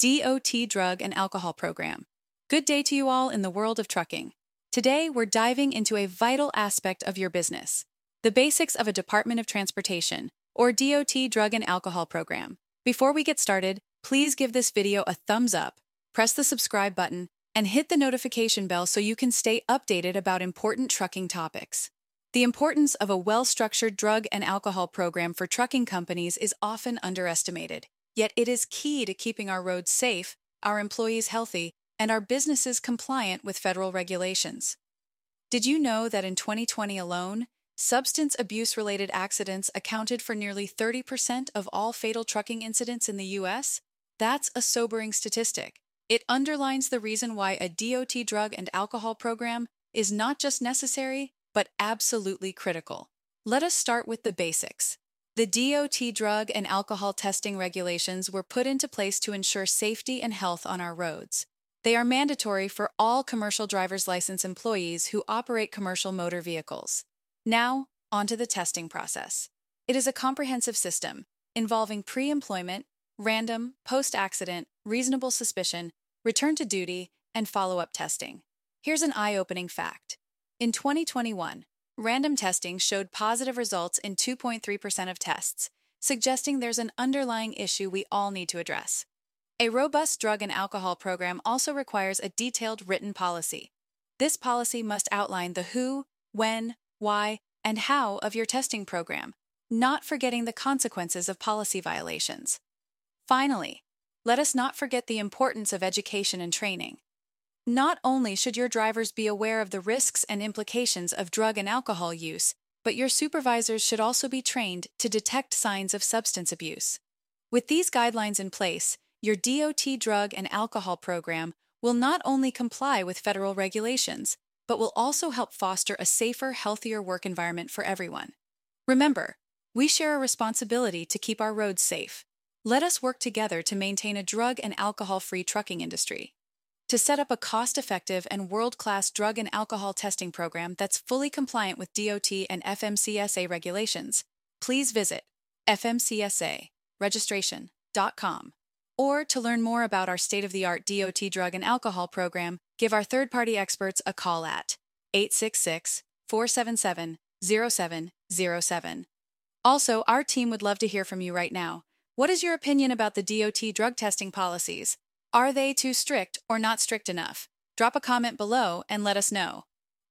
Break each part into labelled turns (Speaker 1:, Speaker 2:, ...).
Speaker 1: DOT Drug and Alcohol Program. Good day to you all in the world of trucking. Today, we're diving into a vital aspect of your business the basics of a Department of Transportation, or DOT Drug and Alcohol Program. Before we get started, please give this video a thumbs up, press the subscribe button, and hit the notification bell so you can stay updated about important trucking topics. The importance of a well structured drug and alcohol program for trucking companies is often underestimated. Yet it is key to keeping our roads safe, our employees healthy, and our businesses compliant with federal regulations. Did you know that in 2020 alone, substance abuse related accidents accounted for nearly 30% of all fatal trucking incidents in the U.S.? That's a sobering statistic. It underlines the reason why a DOT drug and alcohol program is not just necessary, but absolutely critical. Let us start with the basics. The DOT drug and alcohol testing regulations were put into place to ensure safety and health on our roads. They are mandatory for all commercial driver's license employees who operate commercial motor vehicles. Now, onto the testing process. It is a comprehensive system involving pre employment, random, post accident, reasonable suspicion, return to duty, and follow up testing. Here's an eye opening fact. In 2021, Random testing showed positive results in 2.3% of tests, suggesting there's an underlying issue we all need to address. A robust drug and alcohol program also requires a detailed written policy. This policy must outline the who, when, why, and how of your testing program, not forgetting the consequences of policy violations. Finally, let us not forget the importance of education and training. Not only should your drivers be aware of the risks and implications of drug and alcohol use, but your supervisors should also be trained to detect signs of substance abuse. With these guidelines in place, your DOT drug and alcohol program will not only comply with federal regulations, but will also help foster a safer, healthier work environment for everyone. Remember, we share a responsibility to keep our roads safe. Let us work together to maintain a drug and alcohol free trucking industry. To set up a cost effective and world class drug and alcohol testing program that's fully compliant with DOT and FMCSA regulations, please visit fmcsaregistration.com. Or to learn more about our state of the art DOT drug and alcohol program, give our third party experts a call at 866 477 0707. Also, our team would love to hear from you right now. What is your opinion about the DOT drug testing policies? Are they too strict or not strict enough? Drop a comment below and let us know.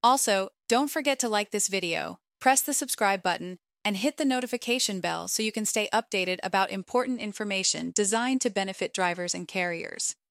Speaker 1: Also, don't forget to like this video, press the subscribe button, and hit the notification bell so you can stay updated about important information designed to benefit drivers and carriers.